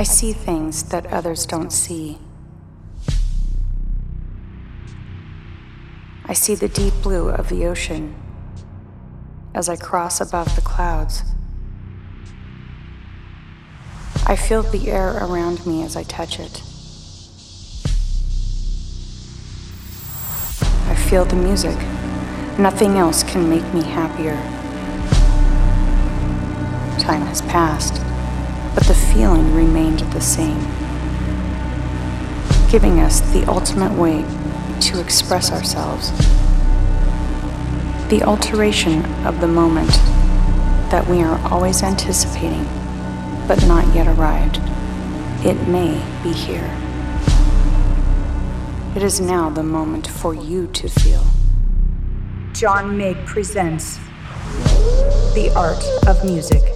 I see things that others don't see. I see the deep blue of the ocean as I cross above the clouds. I feel the air around me as I touch it. I feel the music. Nothing else can make me happier. Time has passed, but the feeling remained the same, giving us the ultimate way to express ourselves. The alteration of the moment that we are always anticipating, but not yet arrived. It may be here. It is now the moment for you to feel. John Mig presents The Art of Music.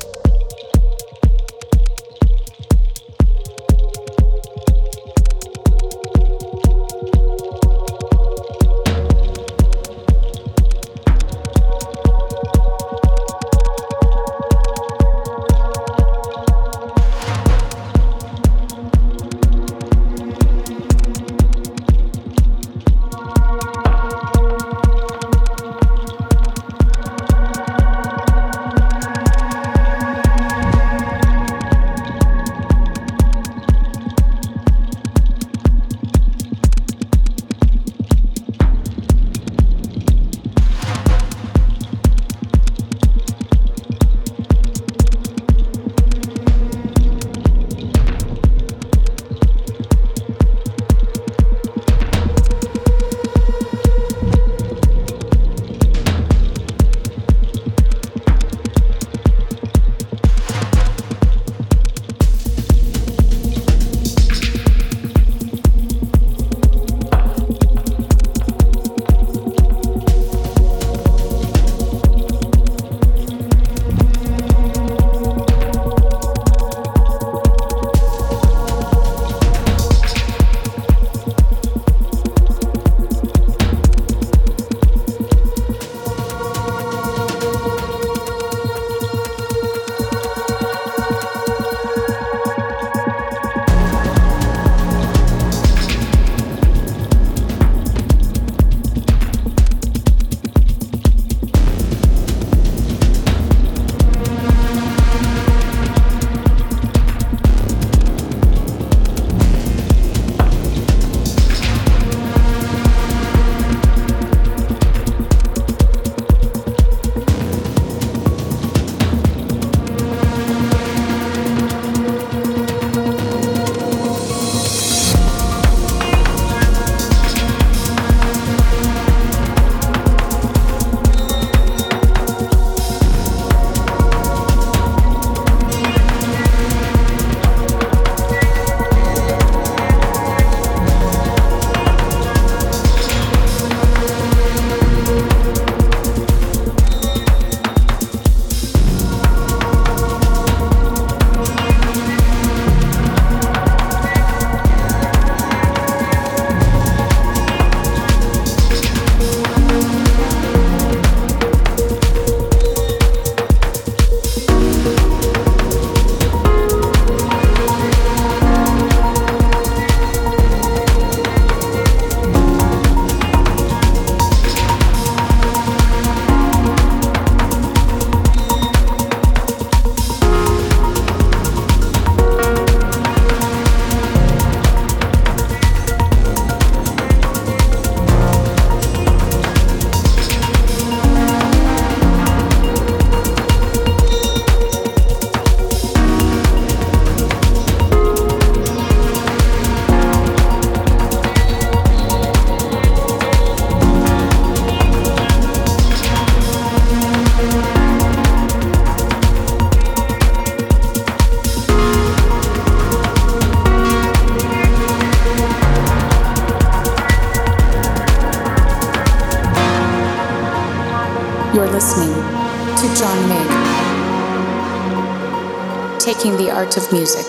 Of music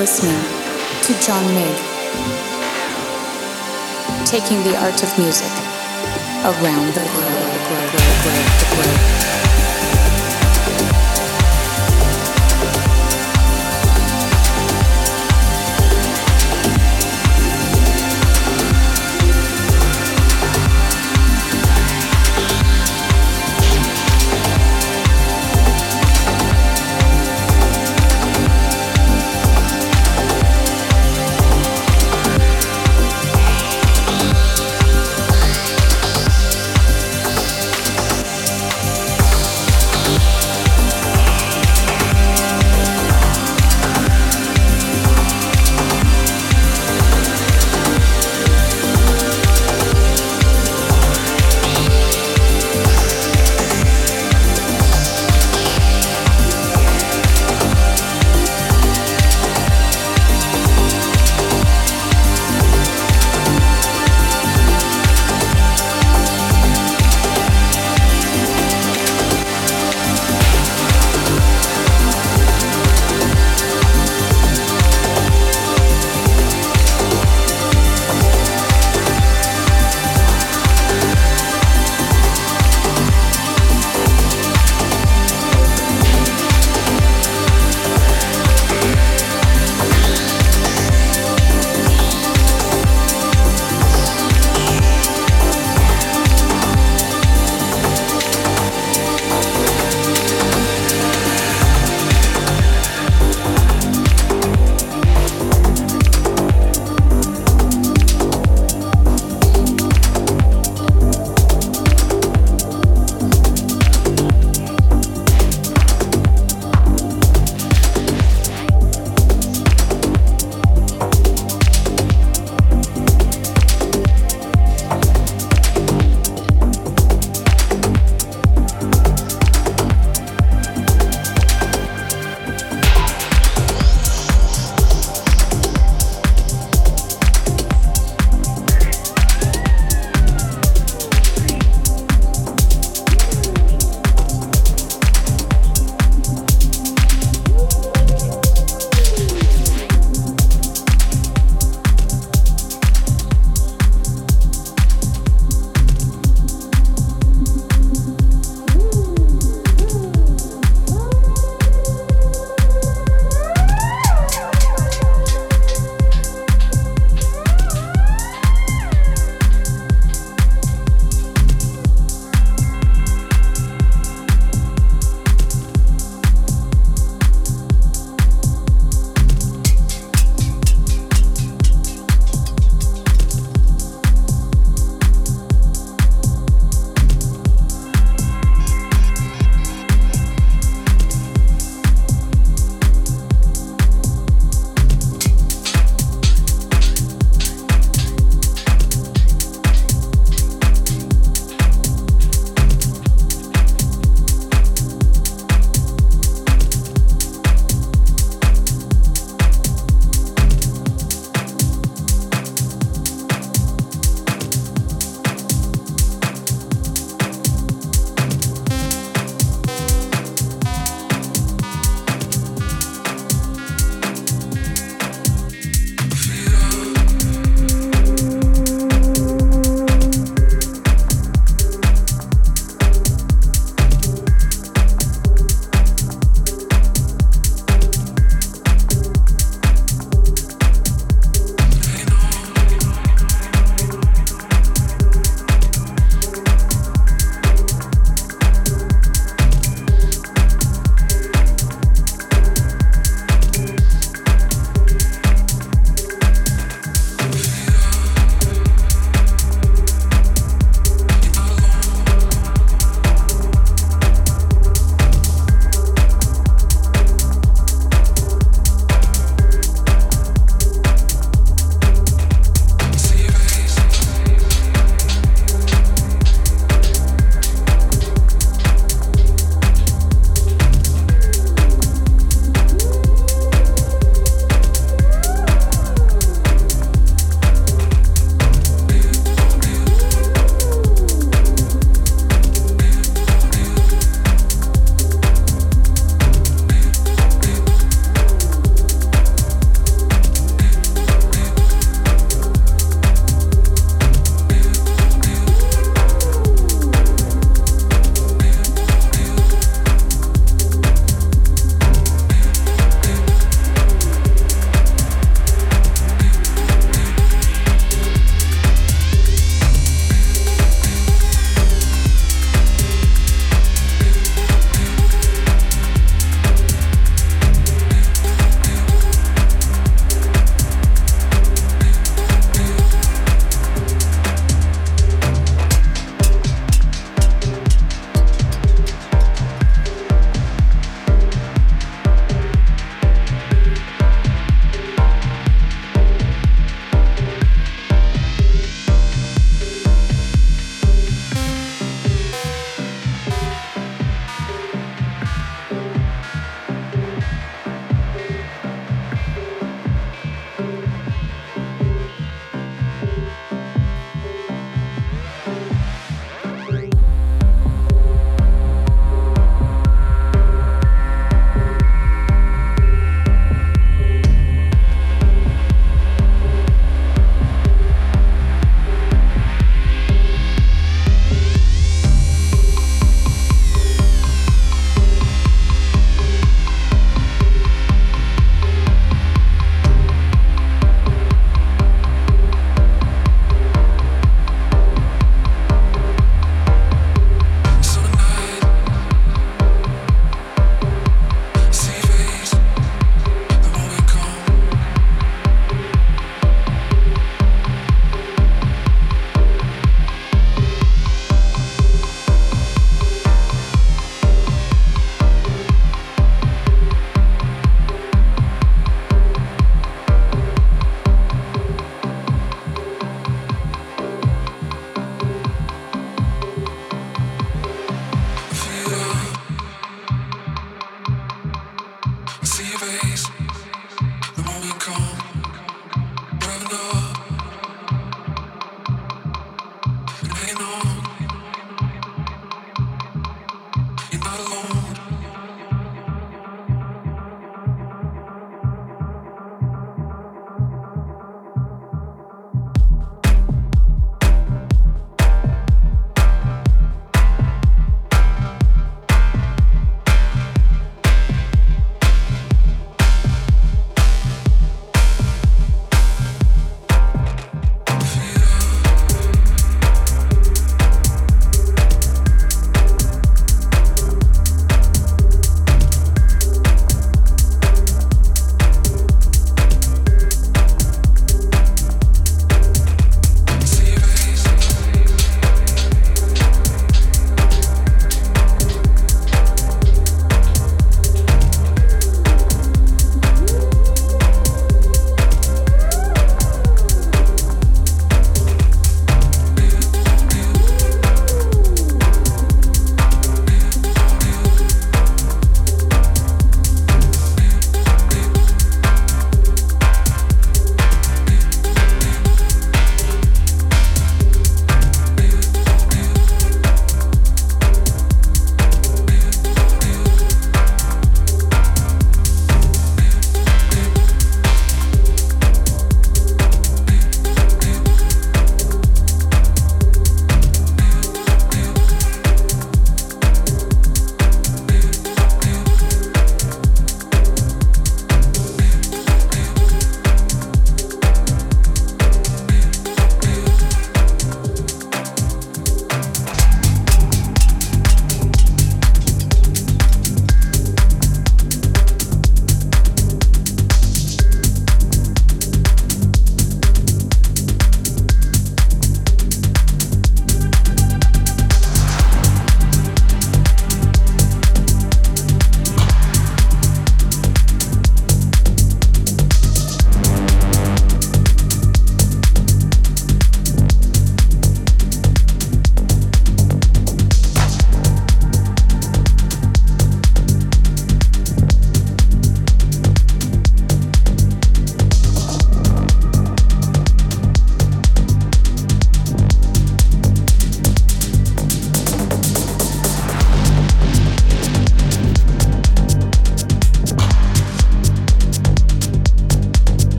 listening to John Mig, taking the art of music around the globe.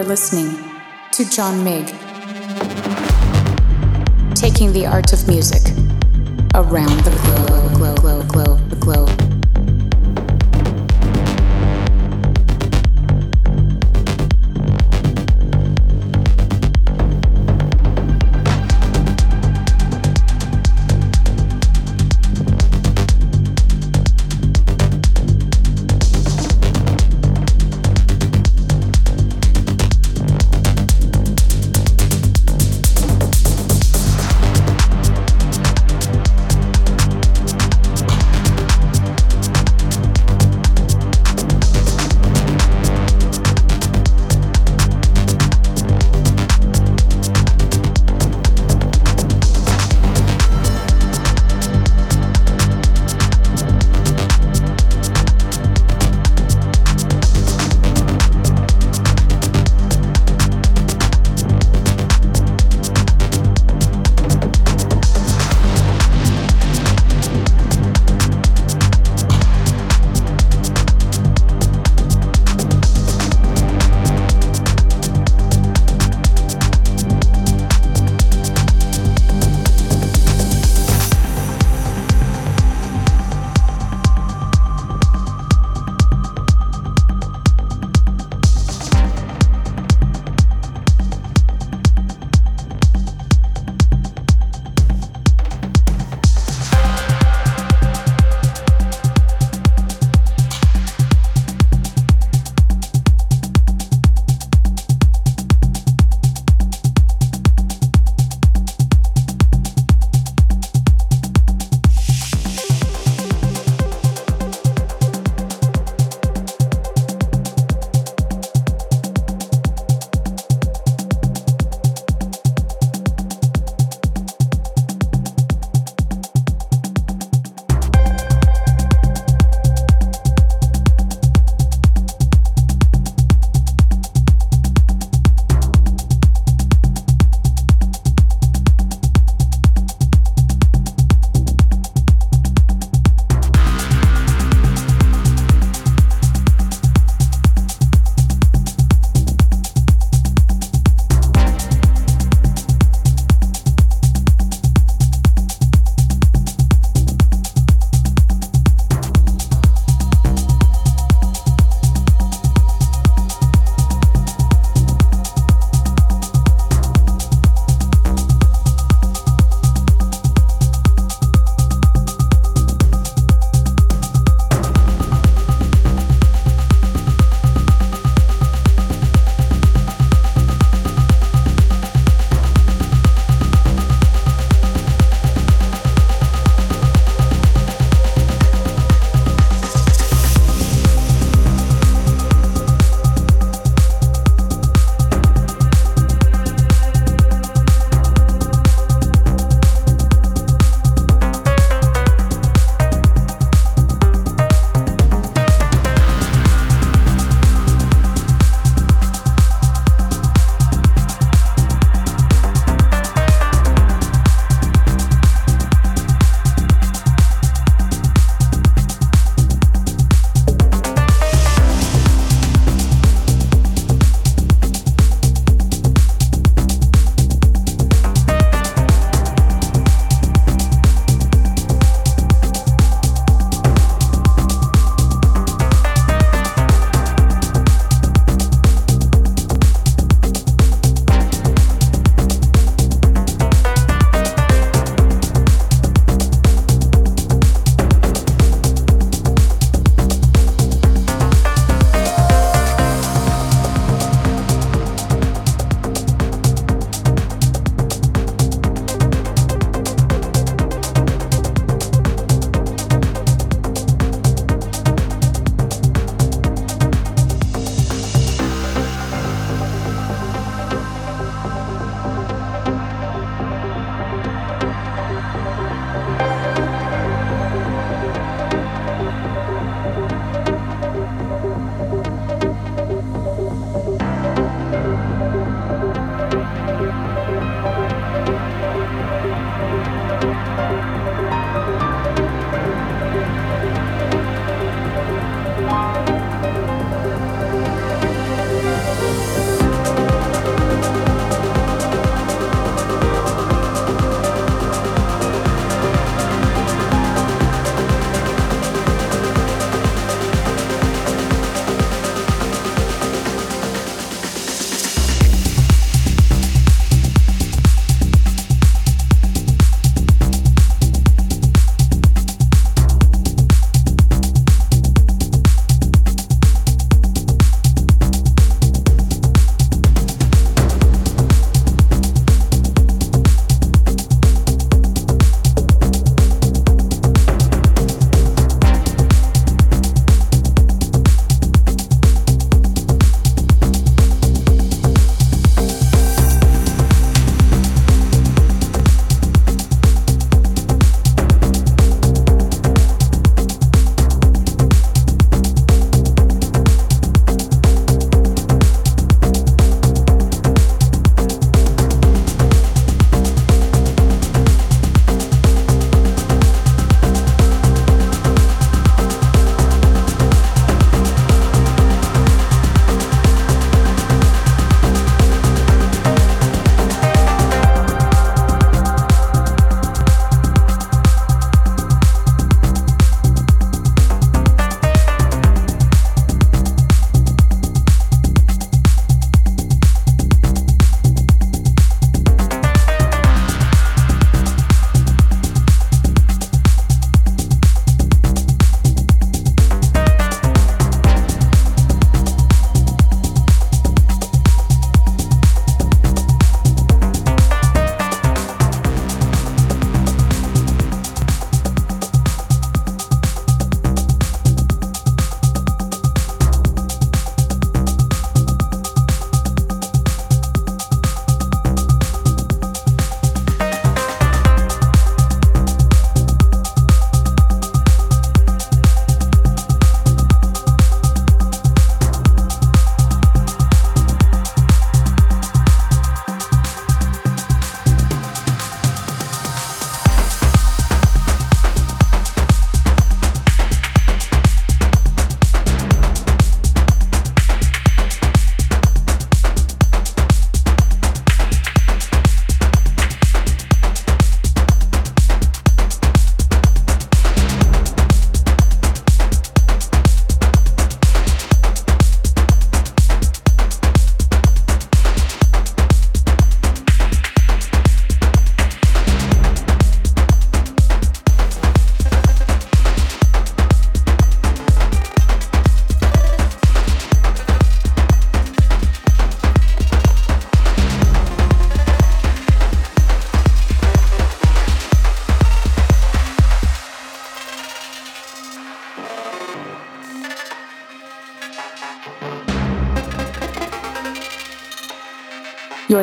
You're listening to John Mig, taking the art of music around the globe, globe, globe, globe,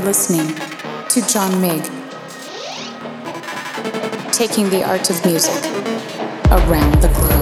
listening to John Mig, taking the art of music around the globe,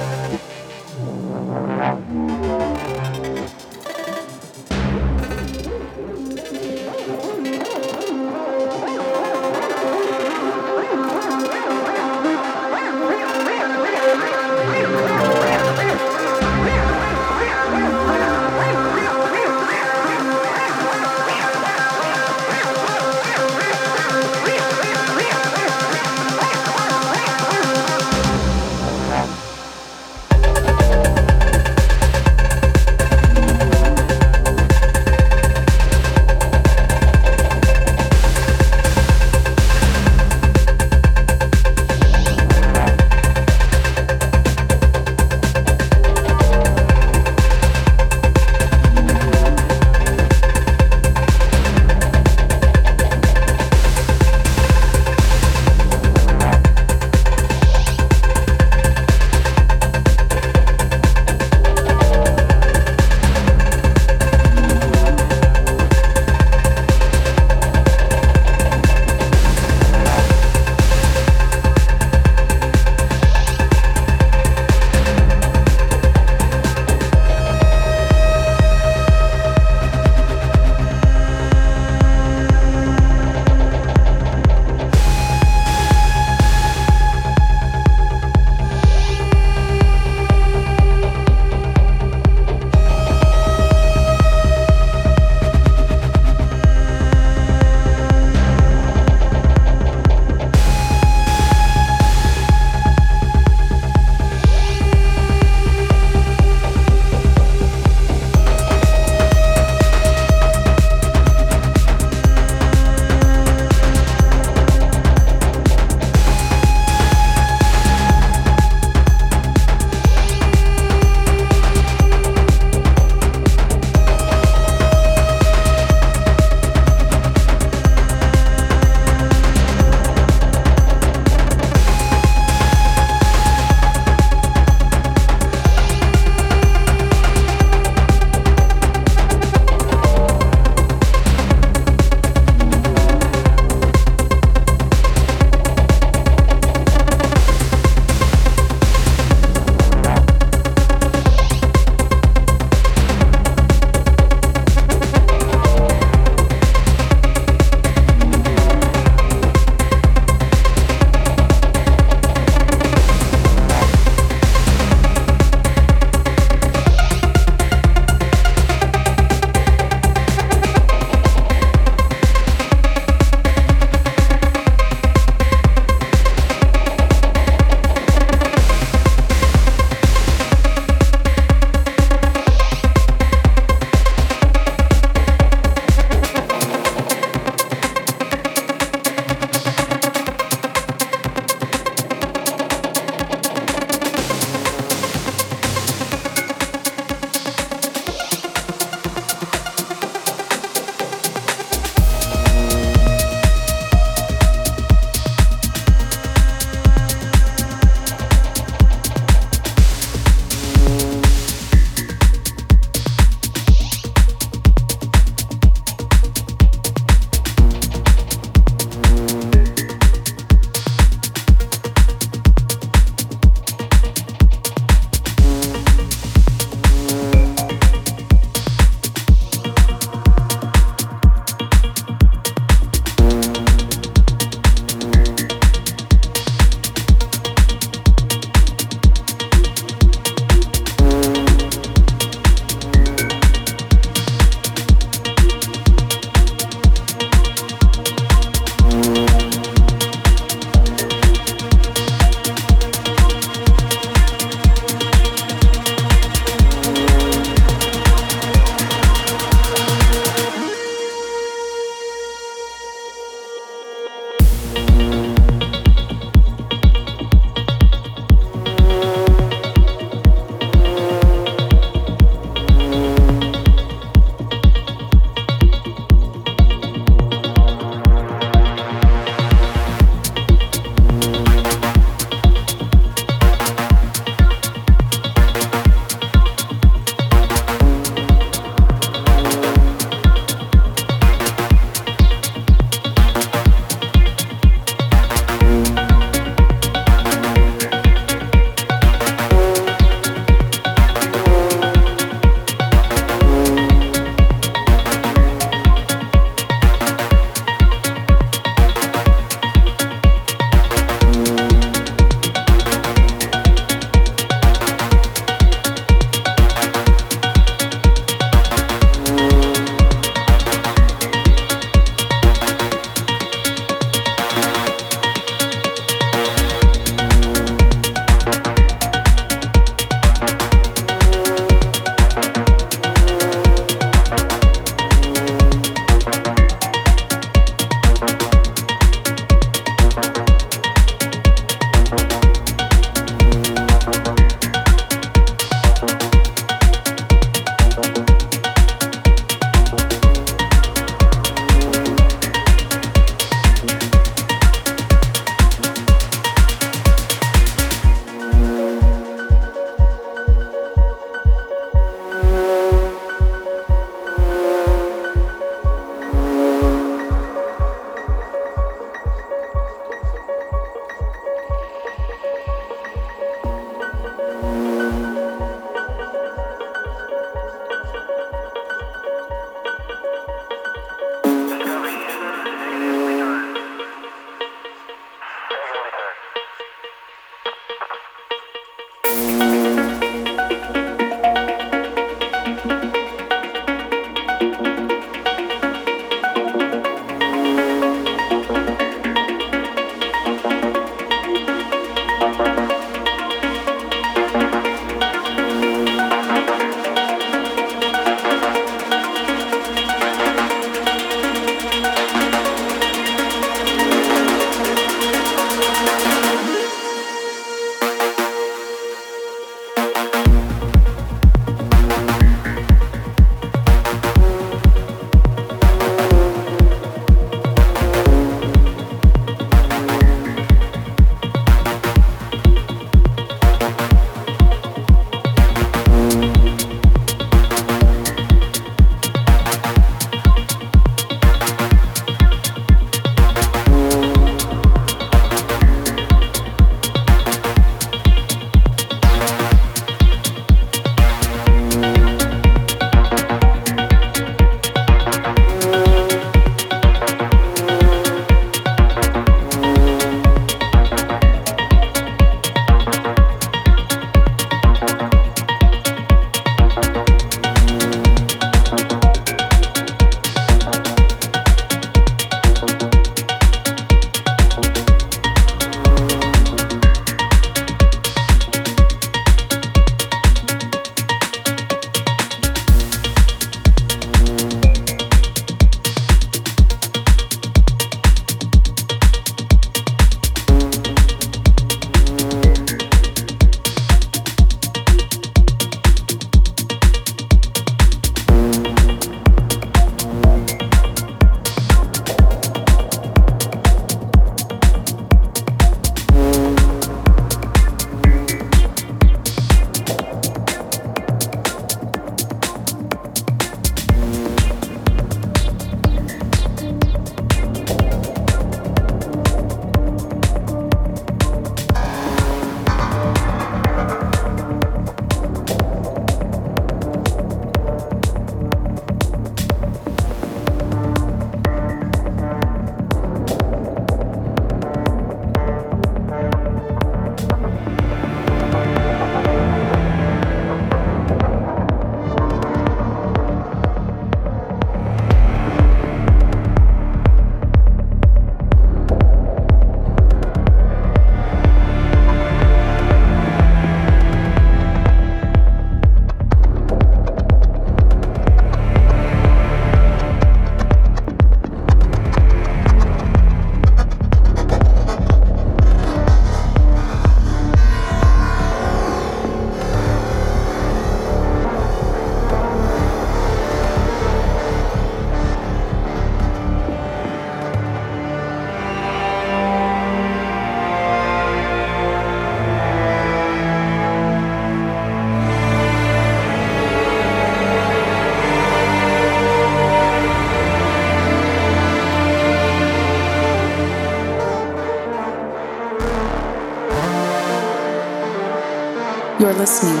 listening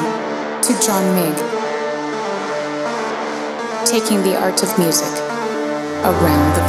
to John Mig, taking the art of music around the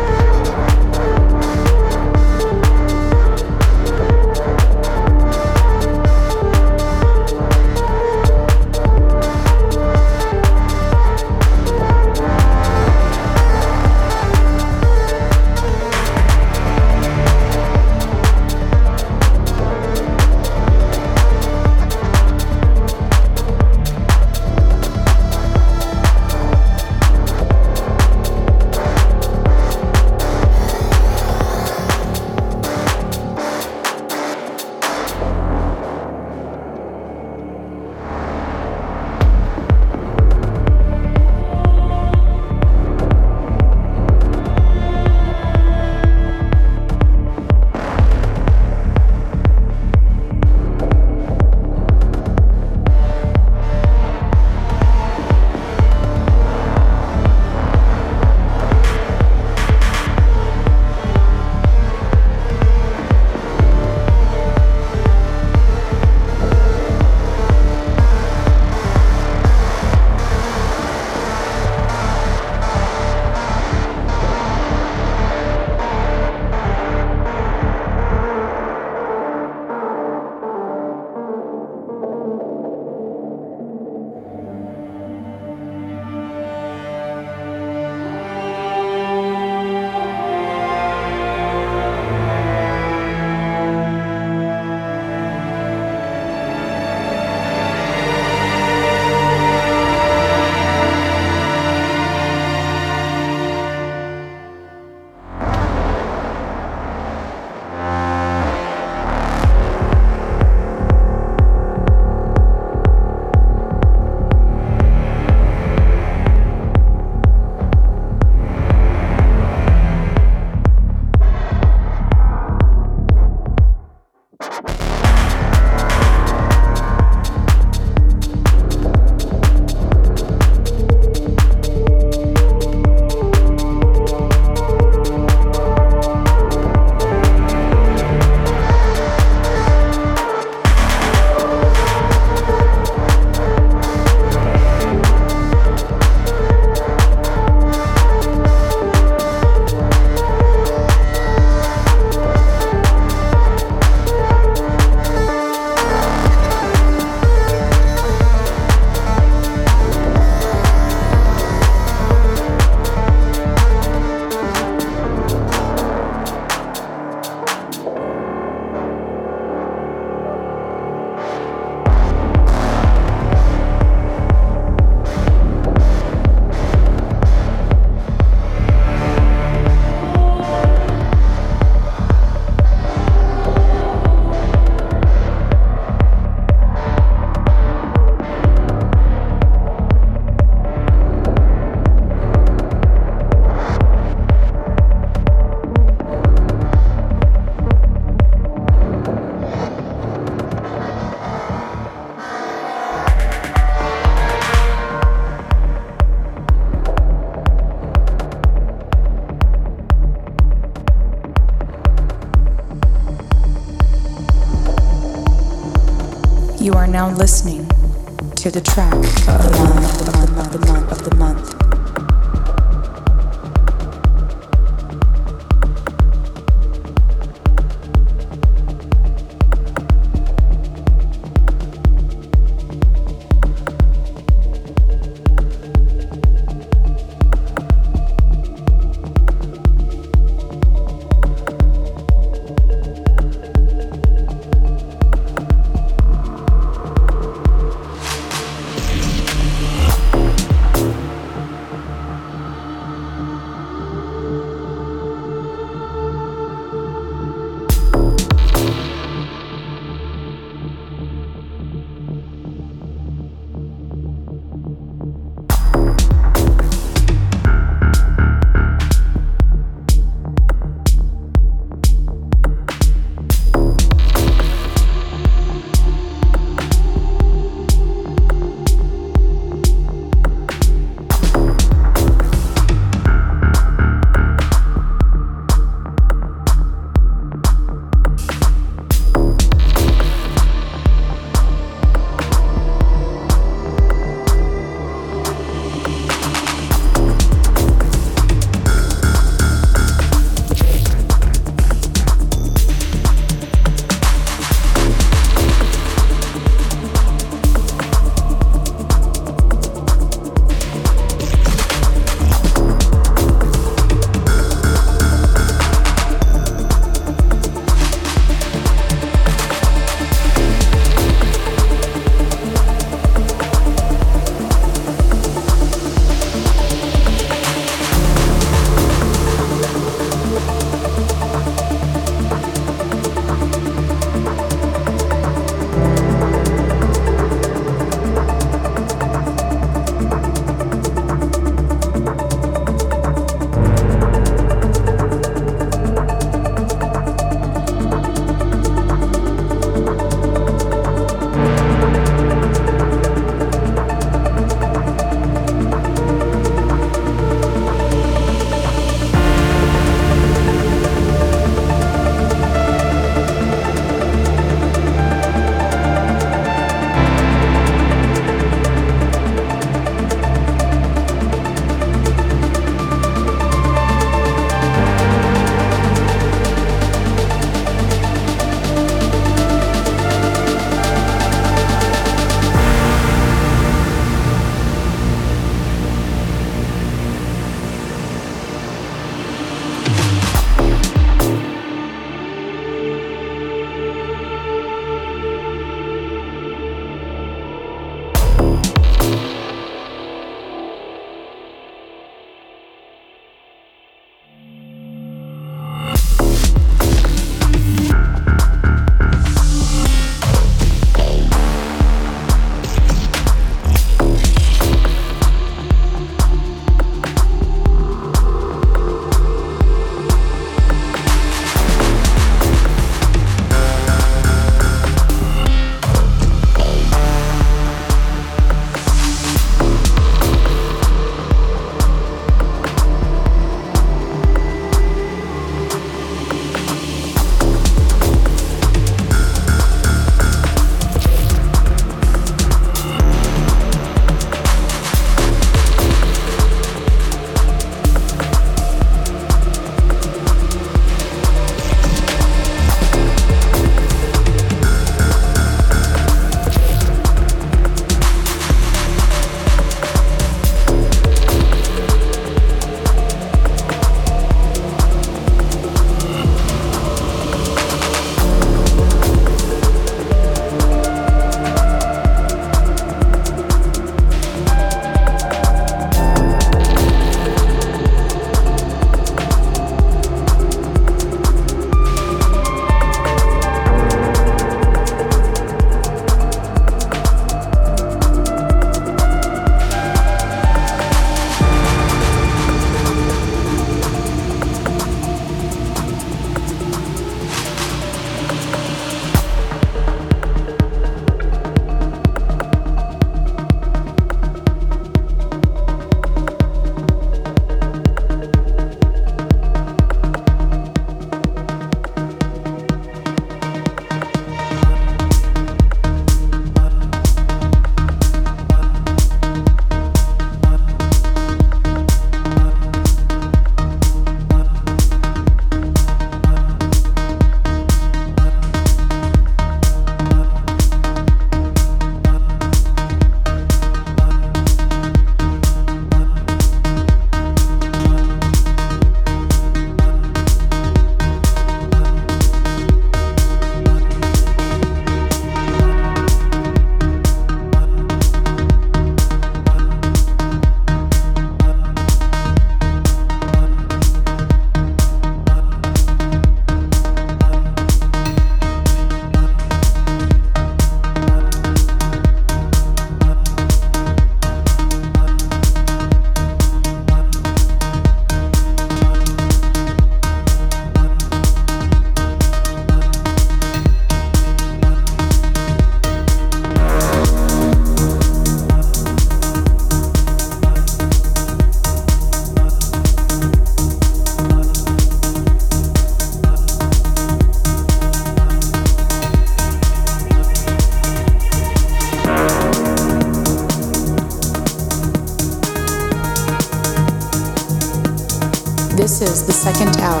This is the second hour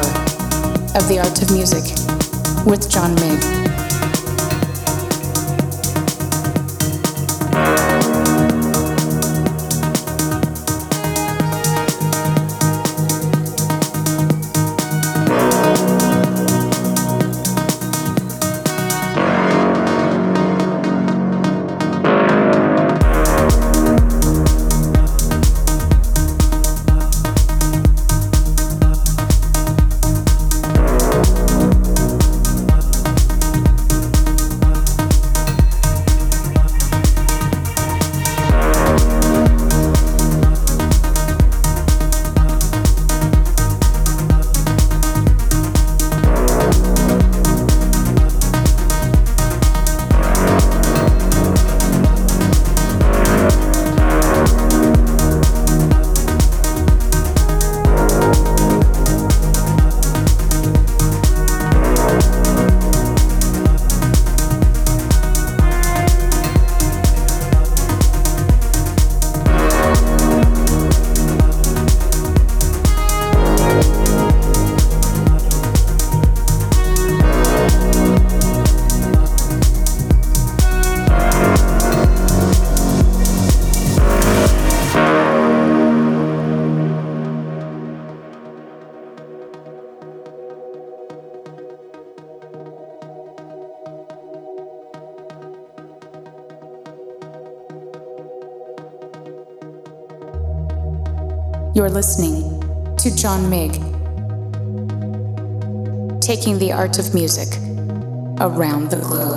of The Art of Music with John Mig. Listening to John Mig, taking the art of music around the globe,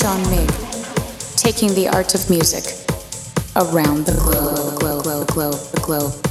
John Mig, taking the art of music around the globe, globe, globe, globe, globe.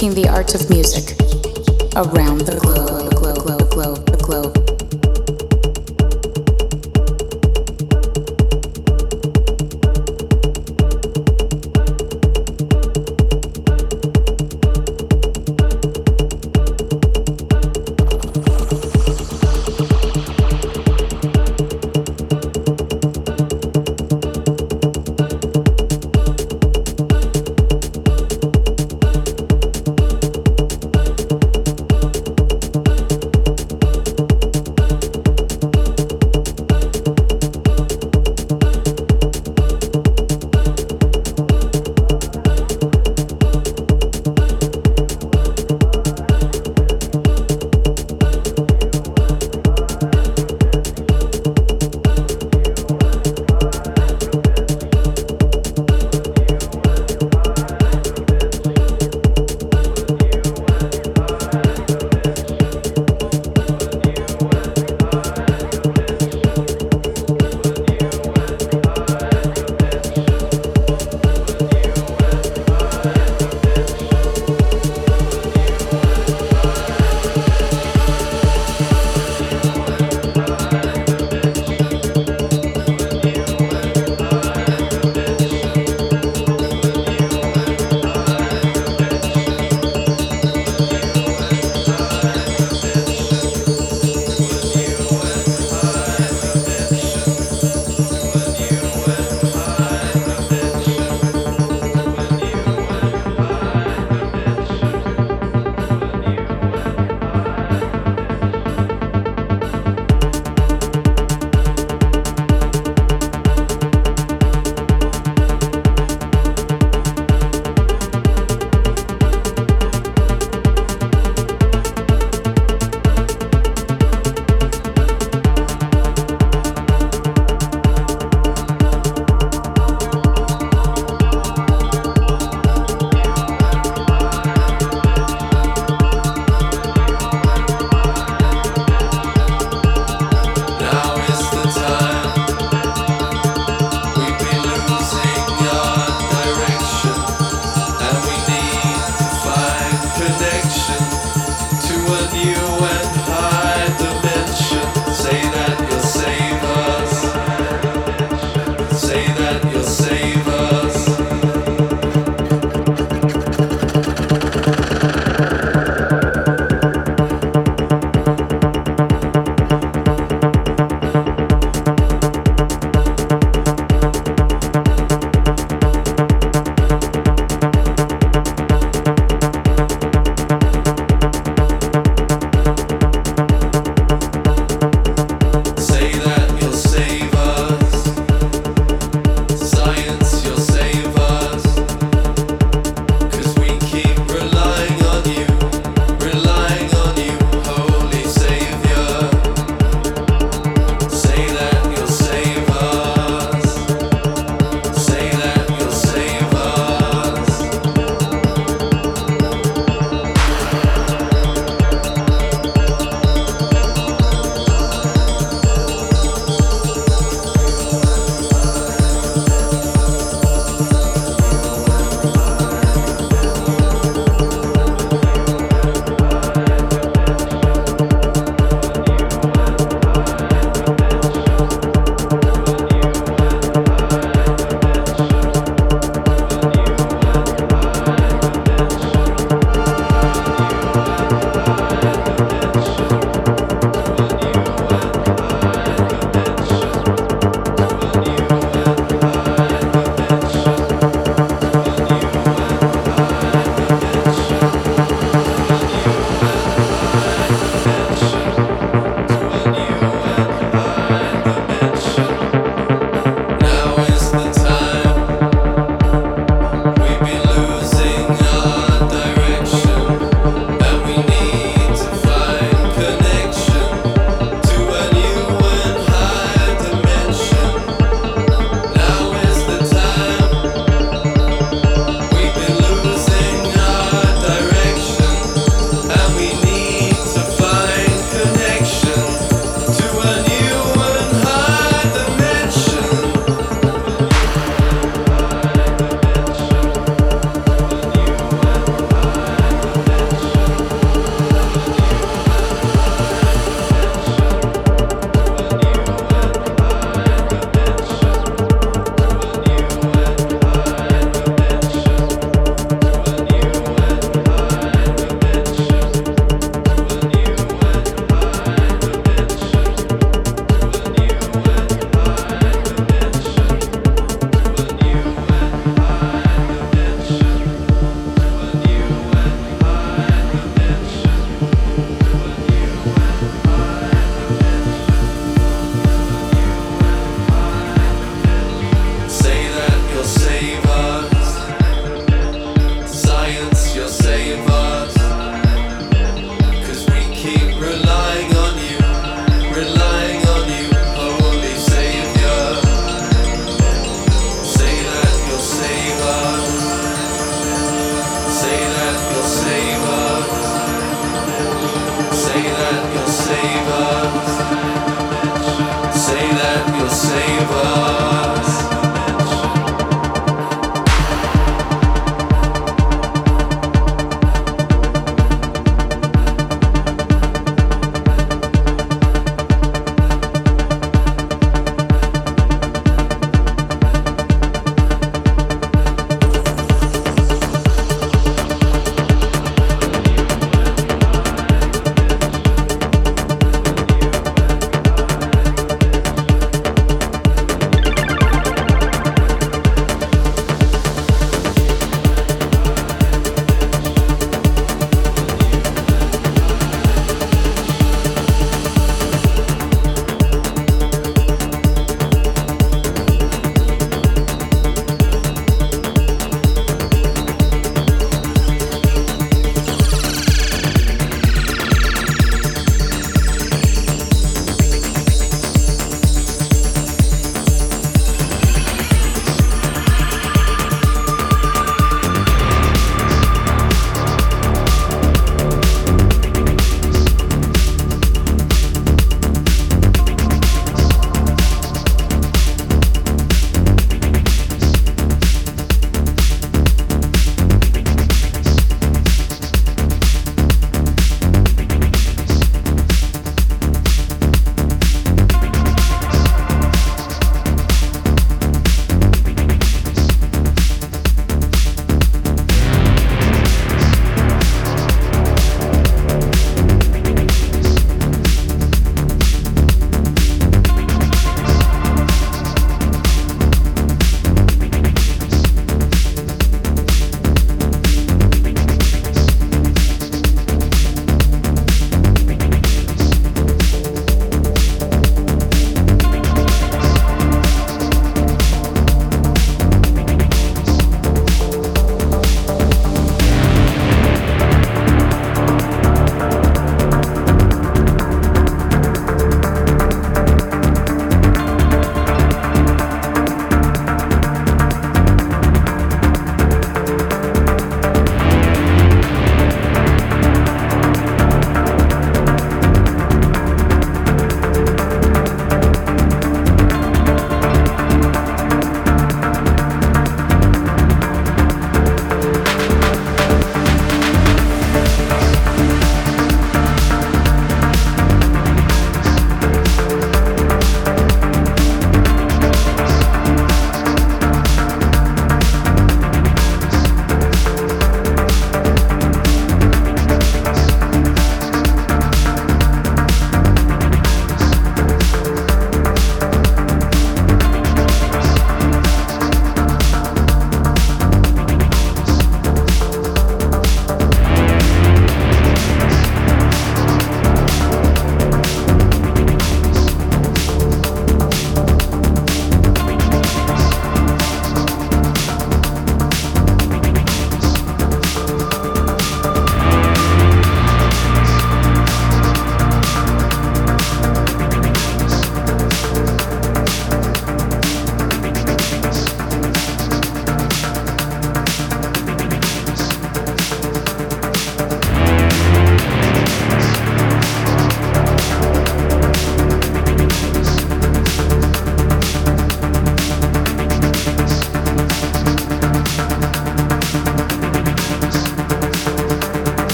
Taking the art of music around the globe,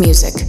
music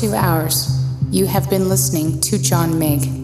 two hours, you have been listening to John Mig.